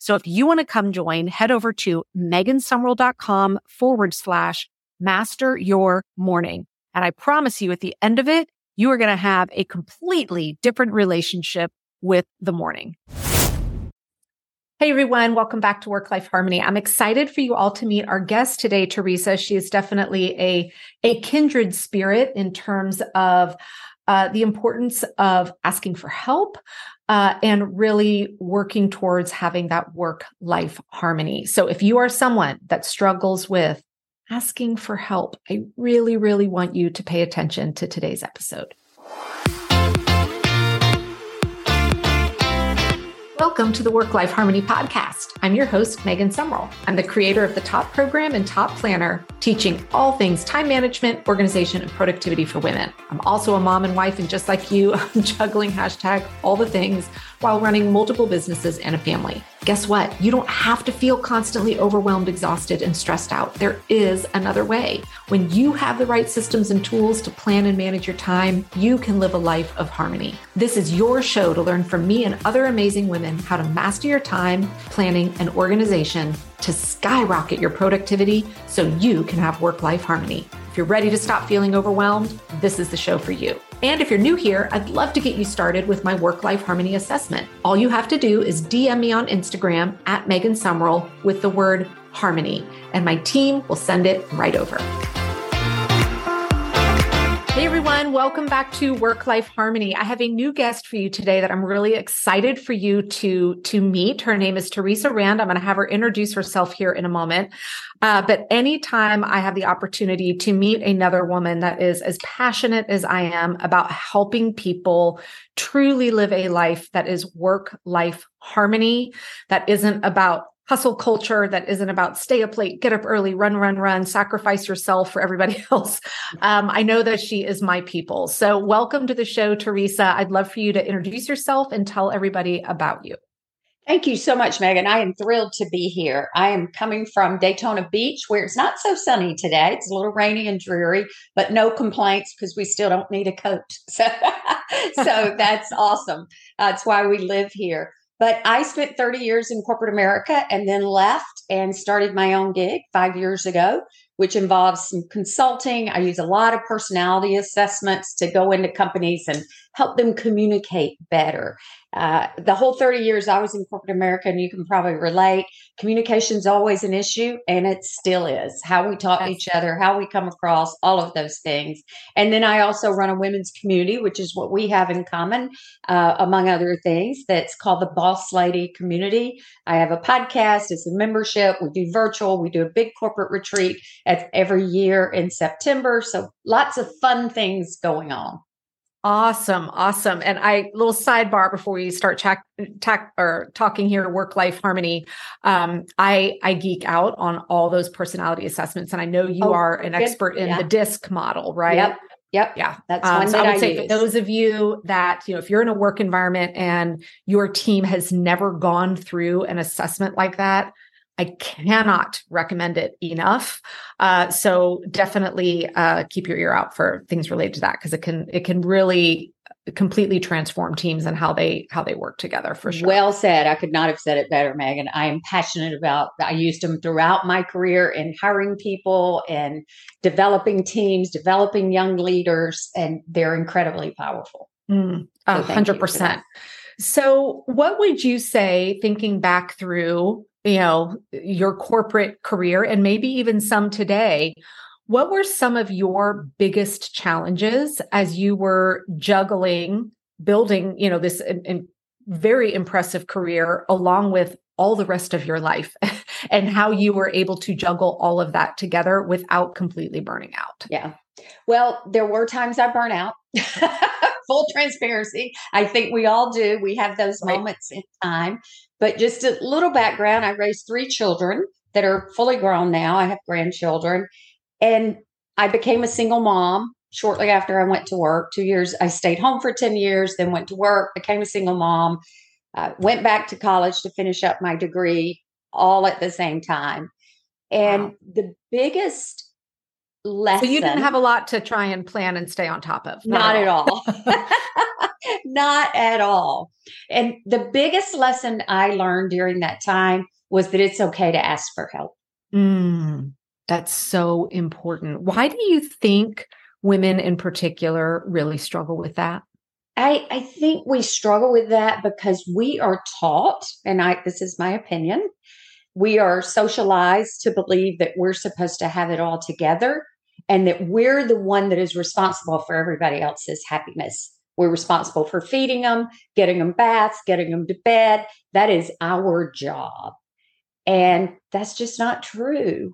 So if you want to come join, head over to megansumrell.com forward slash master your morning. And I promise you at the end of it, you are going to have a completely different relationship with the morning. Hey everyone, welcome back to Work Life Harmony. I'm excited for you all to meet our guest today, Teresa. She is definitely a, a kindred spirit in terms of uh, the importance of asking for help uh, and really working towards having that work life harmony. So if you are someone that struggles with asking for help, I really, really want you to pay attention to today's episode. Welcome to the Work Life Harmony Podcast. I'm your host, Megan Sumrell. I'm the creator of the Top Program and Top Planner, teaching all things time management, organization, and productivity for women. I'm also a mom and wife, and just like you, I'm juggling hashtag all the things while running multiple businesses and a family. Guess what? You don't have to feel constantly overwhelmed, exhausted, and stressed out. There is another way. When you have the right systems and tools to plan and manage your time, you can live a life of harmony. This is your show to learn from me and other amazing women how to master your time, planning, and organization to skyrocket your productivity so you can have work life harmony. If you're ready to stop feeling overwhelmed, this is the show for you. And if you're new here, I'd love to get you started with my work life harmony assessment. All you have to do is DM me on Instagram at Megan Sumrell with the word harmony, and my team will send it right over. Hey everyone, welcome back to Work Life Harmony. I have a new guest for you today that I'm really excited for you to to meet. Her name is Teresa Rand. I'm going to have her introduce herself here in a moment. Uh, but anytime I have the opportunity to meet another woman that is as passionate as I am about helping people truly live a life that is work life harmony, that isn't about hustle culture that isn't about stay up late, get up early, run, run, run, sacrifice yourself for everybody else. Um, I know that she is my people. So, welcome to the show, Teresa. I'd love for you to introduce yourself and tell everybody about you. Thank you so much, Megan. I am thrilled to be here. I am coming from Daytona Beach, where it's not so sunny today. It's a little rainy and dreary, but no complaints because we still don't need a coat. So, so that's awesome. That's why we live here. But I spent 30 years in corporate America and then left and started my own gig five years ago, which involves some consulting. I use a lot of personality assessments to go into companies and help them communicate better. Uh, the whole 30 years I was in corporate America, and you can probably relate, communication is always an issue, and it still is. How we talk to each other, how we come across, all of those things. And then I also run a women's community, which is what we have in common, uh, among other things, that's called the Boss Lady Community. I have a podcast, it's a membership. We do virtual, we do a big corporate retreat every year in September. So lots of fun things going on. Awesome, awesome. And I little sidebar before we start check, tech or talking here work life harmony. Um, I I geek out on all those personality assessments, and I know you oh, are an good. expert in yeah. the DISC model, right? Yep. Yep. Yeah. That's um, one so that I would say for those of you that, you know, if you're in a work environment and your team has never gone through an assessment like that, I cannot recommend it enough. Uh, so definitely uh, keep your ear out for things related to that because it can it can really completely transform teams and how they how they work together for sure. Well said. I could not have said it better, Megan. I am passionate about. I used them throughout my career in hiring people and developing teams, developing young leaders, and they're incredibly powerful. Mm, a hundred percent. So, what would you say, thinking back through you know, your corporate career and maybe even some today, what were some of your biggest challenges as you were juggling building, you know, this in, in very impressive career along with all the rest of your life and how you were able to juggle all of that together without completely burning out. Yeah. Well, there were times I burn out. Full transparency. I think we all do. We have those right. moments in time. But just a little background I raised three children that are fully grown now. I have grandchildren. And I became a single mom shortly after I went to work. Two years, I stayed home for 10 years, then went to work, became a single mom, uh, went back to college to finish up my degree all at the same time. And wow. the biggest lesson. So you didn't have a lot to try and plan and stay on top of. Not, not at all. not at all. And the biggest lesson I learned during that time was that it's okay to ask for help. Mm, that's so important. Why do you think women in particular really struggle with that? I, I think we struggle with that because we are taught, and I this is my opinion, we are socialized to believe that we're supposed to have it all together and that we're the one that is responsible for everybody else's happiness. We're responsible for feeding them, getting them baths, getting them to bed. That is our job. And that's just not true.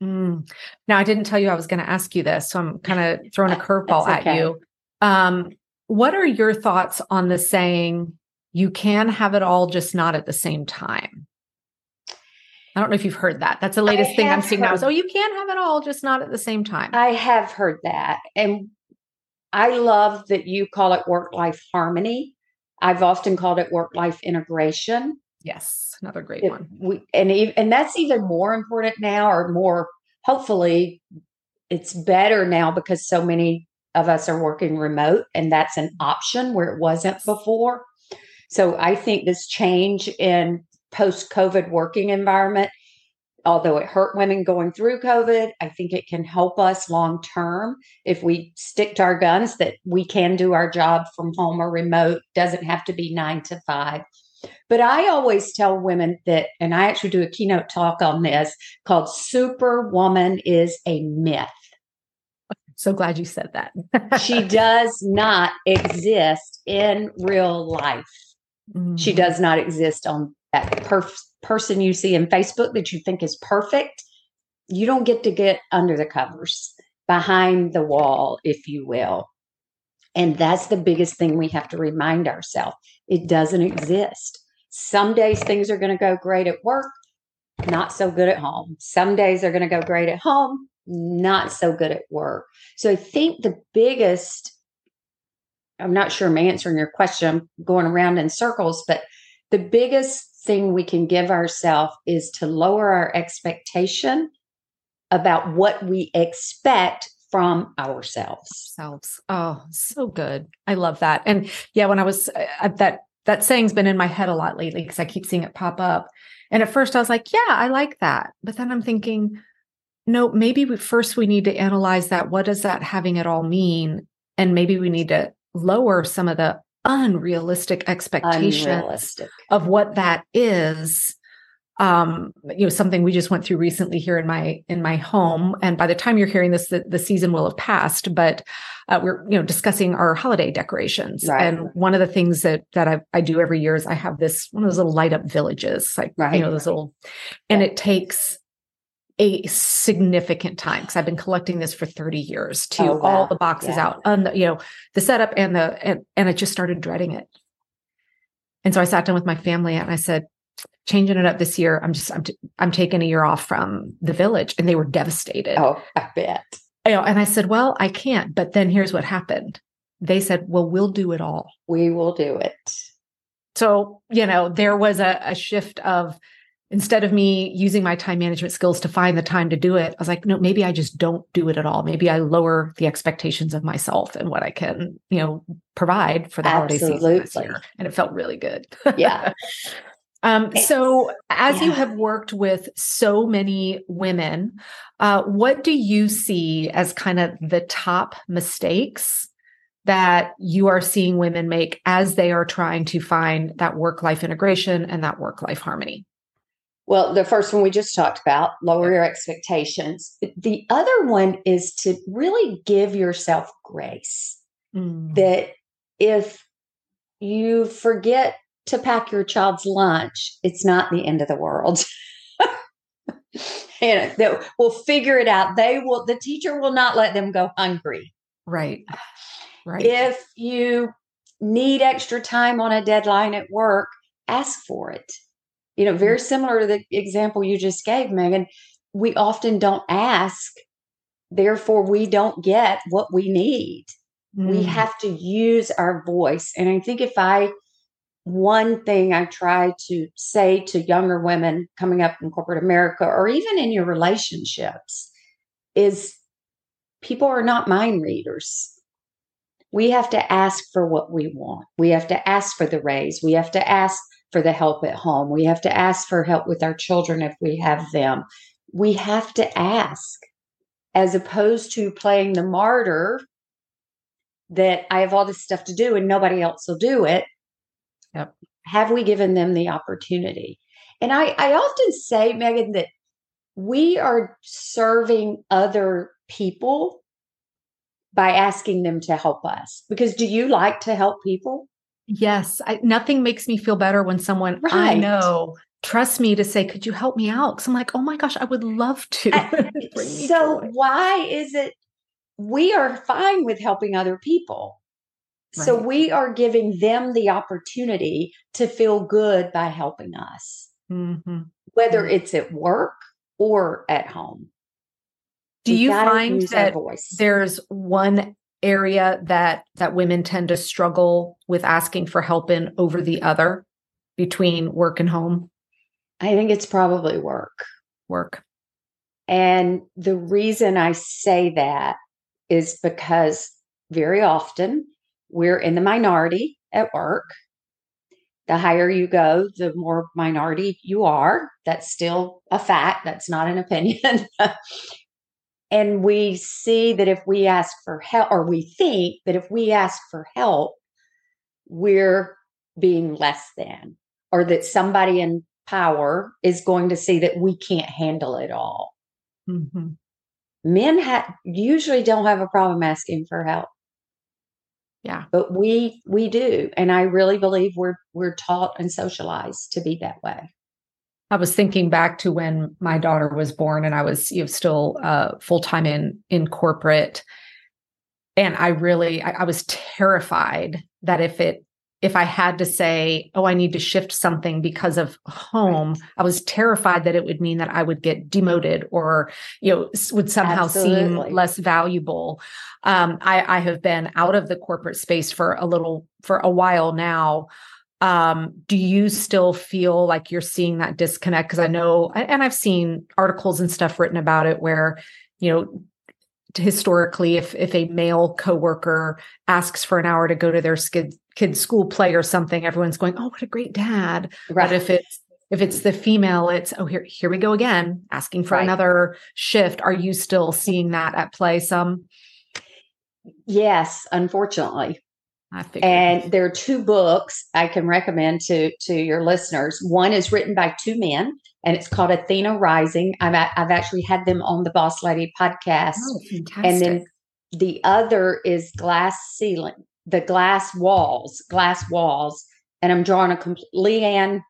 Mm. Now, I didn't tell you I was going to ask you this, so I'm kind of throwing a curveball okay. at you. Um, what are your thoughts on the saying, you can have it all, just not at the same time? I don't know if you've heard that. That's the latest thing I'm seeing heard, now. So you can have it all, just not at the same time. I have heard that. And I love that you call it work life harmony. I've often called it work life integration. Yes, another great it, one. We, and and that's even more important now, or more hopefully, it's better now because so many of us are working remote, and that's an option where it wasn't before. So I think this change in post COVID working environment. Although it hurt women going through COVID, I think it can help us long term if we stick to our guns that we can do our job from home or remote, doesn't have to be nine to five. But I always tell women that, and I actually do a keynote talk on this called Superwoman is a Myth. So glad you said that. she does not exist in real life. Mm-hmm. She does not exist on that perf- person you see in Facebook that you think is perfect, you don't get to get under the covers, behind the wall, if you will. And that's the biggest thing we have to remind ourselves. It doesn't exist. Some days things are going to go great at work, not so good at home. Some days are going to go great at home, not so good at work. So I think the biggest, I'm not sure I'm answering your question, I'm going around in circles, but the biggest thing we can give ourselves is to lower our expectation about what we expect from ourselves. Selves. Oh, so good. I love that. And yeah, when I was uh, that that saying's been in my head a lot lately because I keep seeing it pop up. And at first I was like, yeah, I like that. But then I'm thinking, no, maybe we, first we need to analyze that. What does that having it all mean? And maybe we need to lower some of the unrealistic expectations unrealistic. of what that is um you know something we just went through recently here in my in my home and by the time you're hearing this the, the season will have passed but uh, we're you know discussing our holiday decorations right. and one of the things that that I, I do every year is i have this one of those little light up villages like right. you know those little and it takes a significant time because I've been collecting this for 30 years to oh, wow. all the boxes yeah. out on the, you know, the setup and the, and, and I just started dreading it. And so I sat down with my family and I said, changing it up this year. I'm just, I'm, t- I'm taking a year off from the village and they were devastated. Oh, I bet. You know, and I said, well, I can't, but then here's what happened. They said, well, we'll do it all. We will do it. So, you know, there was a, a shift of, instead of me using my time management skills to find the time to do it, I was like, no, maybe I just don't do it at all. Maybe I lower the expectations of myself and what I can, you know, provide for the Absolutely. holiday season this year. And it felt really good. Yeah. um, so as yeah. you have worked with so many women, uh, what do you see as kind of the top mistakes that you are seeing women make as they are trying to find that work life integration and that work life harmony? Well, the first one we just talked about, lower your expectations. The other one is to really give yourself grace. Mm. That if you forget to pack your child's lunch, it's not the end of the world. and that we'll figure it out. They will, the teacher will not let them go hungry. Right. Right. If you need extra time on a deadline at work, ask for it. You know, very mm. similar to the example you just gave, Megan. We often don't ask, therefore, we don't get what we need. Mm. We have to use our voice. And I think if I, one thing I try to say to younger women coming up in corporate America or even in your relationships is people are not mind readers. We have to ask for what we want. We have to ask for the raise. We have to ask for the help at home. We have to ask for help with our children if we have them. We have to ask as opposed to playing the martyr that I have all this stuff to do and nobody else will do it. Yep. Have we given them the opportunity? And I, I often say, Megan, that we are serving other people by asking them to help us. Because do you like to help people? Yes. I, nothing makes me feel better when someone right. I know trust me to say, could you help me out? Because I'm like, oh my gosh, I would love to. so why is it we are fine with helping other people. Right. So we are giving them the opportunity to feel good by helping us, mm-hmm. whether mm-hmm. it's at work or at home. Do we you find that there's one area that that women tend to struggle with asking for help in over the other between work and home? I think it's probably work. Work. And the reason I say that is because very often we're in the minority at work. The higher you go, the more minority you are. That's still a fact. That's not an opinion. and we see that if we ask for help, or we think that if we ask for help, we're being less than, or that somebody in power is going to see that we can't handle it all. Mm-hmm. Men ha- usually don't have a problem asking for help. Yeah. But we we do. And i really believe we're we're taught and socialized to be that way i was thinking back to when my daughter was born and i was you know still uh, full-time in in corporate and i really I, I was terrified that if it if I had to say, oh, I need to shift something because of home. I was terrified that it would mean that I would get demoted or, you know, would somehow Absolutely. seem less valuable. Um, I, I have been out of the corporate space for a little, for a while now. Um, do you still feel like you're seeing that disconnect? Because I know, and I've seen articles and stuff written about it where, you know, historically if if a male coworker asks for an hour to go to their skid, kid's school play or something everyone's going oh what a great dad right. but if it's if it's the female it's oh here here we go again asking for right. another shift are you still seeing that at play some yes unfortunately and there are two books I can recommend to to your listeners. One is written by two men, and it's called Athena Rising. I've I've actually had them on the Boss Lady podcast. Oh, fantastic! And then the other is Glass Ceiling, the Glass Walls, Glass Walls, and I'm drawing a complete Leanne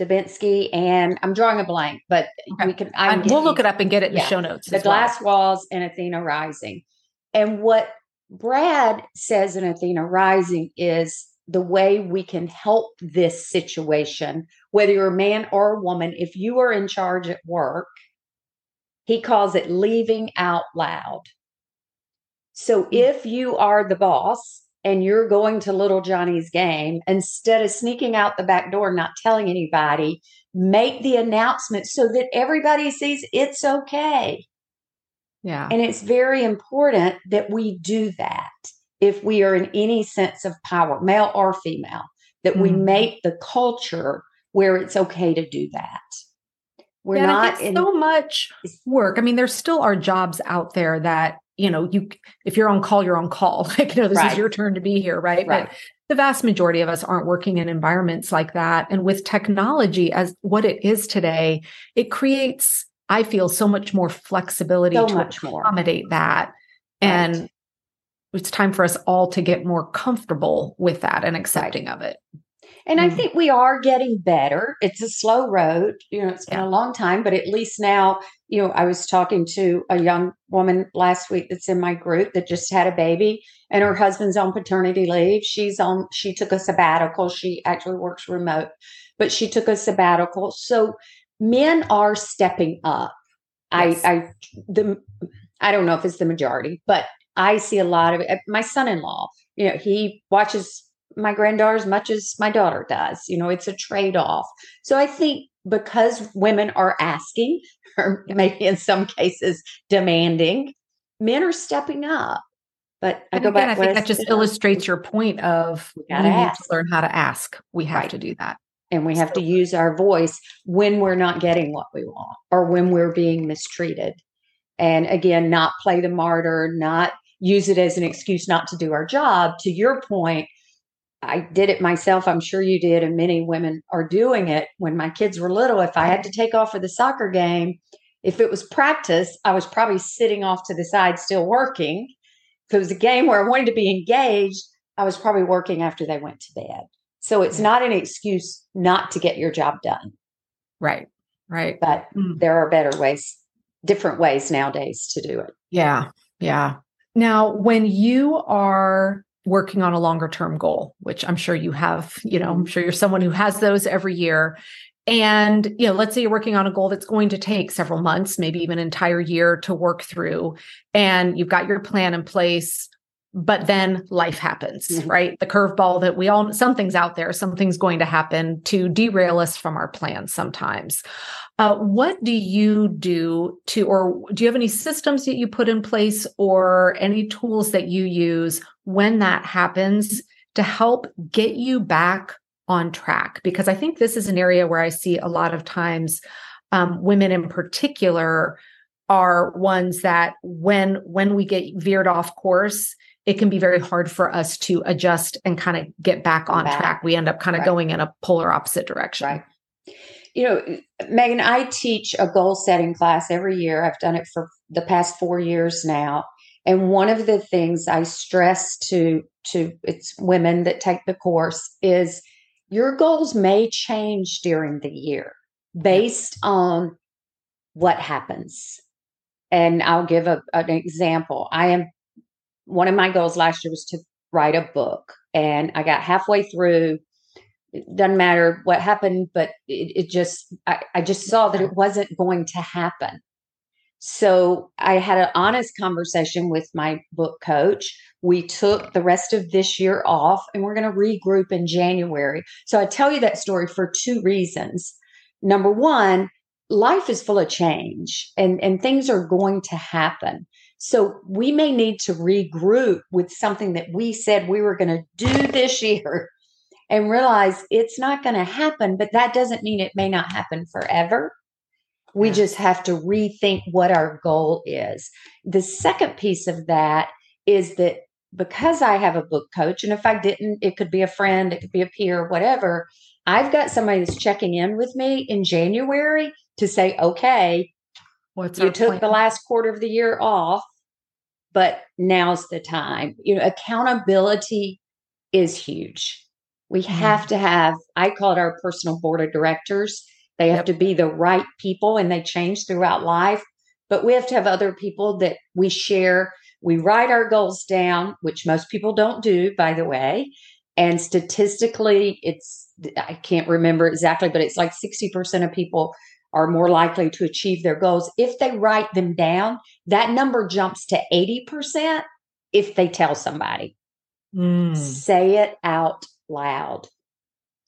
Dzubinski, and I'm drawing a blank, but okay. we can. I'm, we'll look it up and get it in yeah, the show notes. The Glass. Walls and Athena Rising, and what Brad says in Athena Rising is the way we can help this situation, whether you're a man or a woman, if you are in charge at work, he calls it leaving out loud. So hmm. if you are the boss and you're going to little Johnny's game, instead of sneaking out the back door, and not telling anybody, make the announcement so that everybody sees it's okay. Yeah. And it's very important that we do that if we are in any sense of power, male or female, that mm we mm-hmm. make the culture where it's okay to do that. We're yeah, not in so much work. I mean, there still are jobs out there that you know, you if you're on call, you're on call. Like, you know, this Right. is your turn to be here, right? Right. But the vast majority of us aren't working in environments like that. And with technology as what it is today, it creates, I feel, so much more flexibility So to much more. accommodate that. And Right. it's time for us all to get more comfortable with that and accepting of it. And I Mm. think we are getting better. It's a slow road. You know, it's been Yeah. a long time, but at least now, you know, I was talking to a young woman last week that's in my group that just had a baby and her husband's on paternity leave. She's on, she took a sabbatical. She actually works remote, but she took a sabbatical. So men are stepping up. Yes. I, I, the, I don't know if it's the majority, but I see a lot of it. Uh, my son in law, you know, he watches my granddaughter as much as my daughter does. You know, it's a trade off. So I think because women are asking, or maybe in some cases demanding, men are stepping up. But I And go again, back. I think that just illustrates your point of we, gotta need to learn how to ask. We have Right. to do that. And we have to use our voice when we're not getting what we want or when we're being mistreated. And again, not play the martyr, not use it as an excuse not to do our job. To your point, I did it myself. I'm sure you did. And many women are doing it when my kids were little. If I had to take off for the soccer game, if it was practice, I was probably sitting off to the side still working. If it was a game where I wanted to be engaged, I was probably working after they went to bed. So it's not an excuse not to get your job done, Right. Right. but Mm. there are better ways, different ways nowadays to do it. Yeah. Yeah. Now, when you are working on a longer term goal, which I'm sure you have, you know, I'm sure you're someone who has those every year. And, you know, let's say you're working on a goal that's going to take several months, maybe even an entire year to work through, and you've got your plan in place, but then life happens, Mhm. right? The curveball that we all, something's out there, something's going to happen to derail us from our plans sometimes. Uh, what do you do to, or do you have any systems that you put in place or any tools that you use when that happens to help get you back on track? Because I think this is an area where I see a lot of times um, women in particular are ones that when when we get veered off course it can be very hard for us to adjust and kind of get back on Back. track we end up kind of Right. going in a polar opposite direction Right. You know, Megan, I teach a goal setting class every year. I've done it for the past four years now. And one of the things I stress to to it's women that take the course is your goals may change during the year based on what happens. And I'll give a, an example. I am one of my goals last year was to write a book, and I got halfway through. It doesn't matter what happened, but it, it just I, I just saw that it wasn't going to happen. So I had an honest conversation with my book coach. We took the rest of this year off and we're going to regroup in January. So I tell you that story for two reasons. Number one, life is full of change and, and things are going to happen. So we may need to regroup with something that we said we were going to do this year and realize it's not going to happen, but that doesn't mean it may not happen forever. We just have to rethink what our goal is. The second piece of that is that because I have a book coach, and if I didn't, it could be a friend, it could be a peer, whatever. I've got somebody that's checking in with me in January to say, okay, what's you took plan? the last quarter of the year off, but now's the time. You know, accountability is huge. We Mm-hmm. have to have, I call it our personal board of directors. They have Yep. to be the right people and they change throughout life. But we have to have other people that we share. We write our goals down, which most people don't do, by the way. And statistically, it's, I can't remember exactly, but it's like 60% of people are more likely to achieve their goals if they write them down. That number jumps to 80% if they tell somebody. Mm. Say it out loud.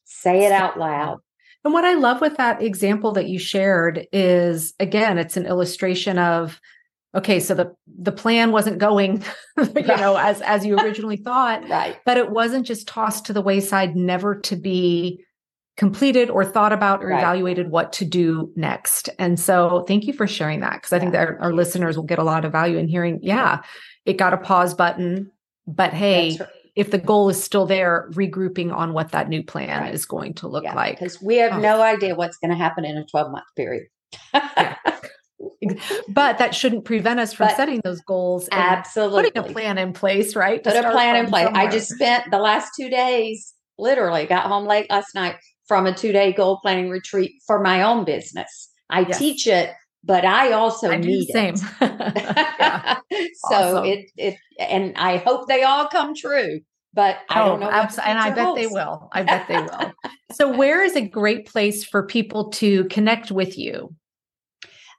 Say it out loud. And what I love with that example that you shared is again, it's an illustration of okay, so the the plan wasn't going, you know, as as you originally thought, Right. but it wasn't just tossed to the wayside, never to be completed or thought about or Right. evaluated what to do next. And so thank you for sharing that because I think that our, our listeners will get a lot of value in hearing, yeah, it got a pause button, but hey, right. if the goal is still there, regrouping on what that new plan Right. is going to look Yeah, like. because we have Oh. no idea what's going to happen in a 12 month period. But that shouldn't prevent us from But- setting those goals and Absolutely. putting a plan in place, right? Put a plan in place. I just spent the last two days, literally got home late last night from a two day goal planning retreat for my own business. I Yes. teach it, but I also I need same. it. So Awesome. it it and I hope they all come true. But I don't oh, know. abs- Oh, and I bet they will. I bet they will. so, where is a great place for people to connect with you?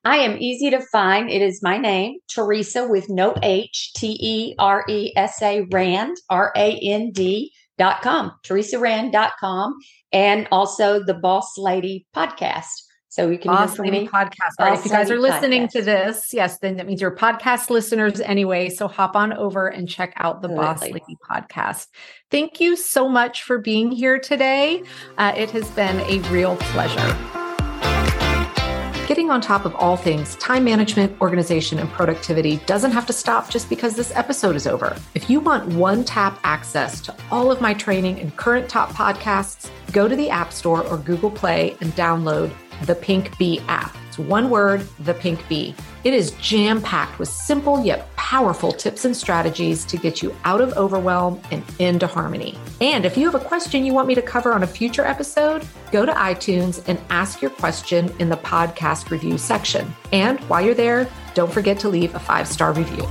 I am easy to find. It is my name, Teresa, with no H, T E R E S A Rand, R A N D dot com, teresarand.com, and also the Boss Lady podcast. So you can Boss Lady me. Podcast. All right. If you guys are listening to this, yes, then that means you're podcast listeners anyway. So hop on over and check out the Boss Lady Podcast. Thank you so much for being here today. Uh, it has been a real pleasure. Getting on top of all things time management, organization, and productivity doesn't have to stop just because this episode is over. If you want one tap access to all of my training and current top podcasts, go to the App Store or Google Play and download the Pink Bee app. It's one word, the Pink Bee. It is jam packed with simple yet powerful tips and strategies to get you out of overwhelm and into harmony. And if you have a question you want me to cover on a future episode, go to iTunes and ask your question in the podcast review section. And while you're there, don't forget to leave a five star review.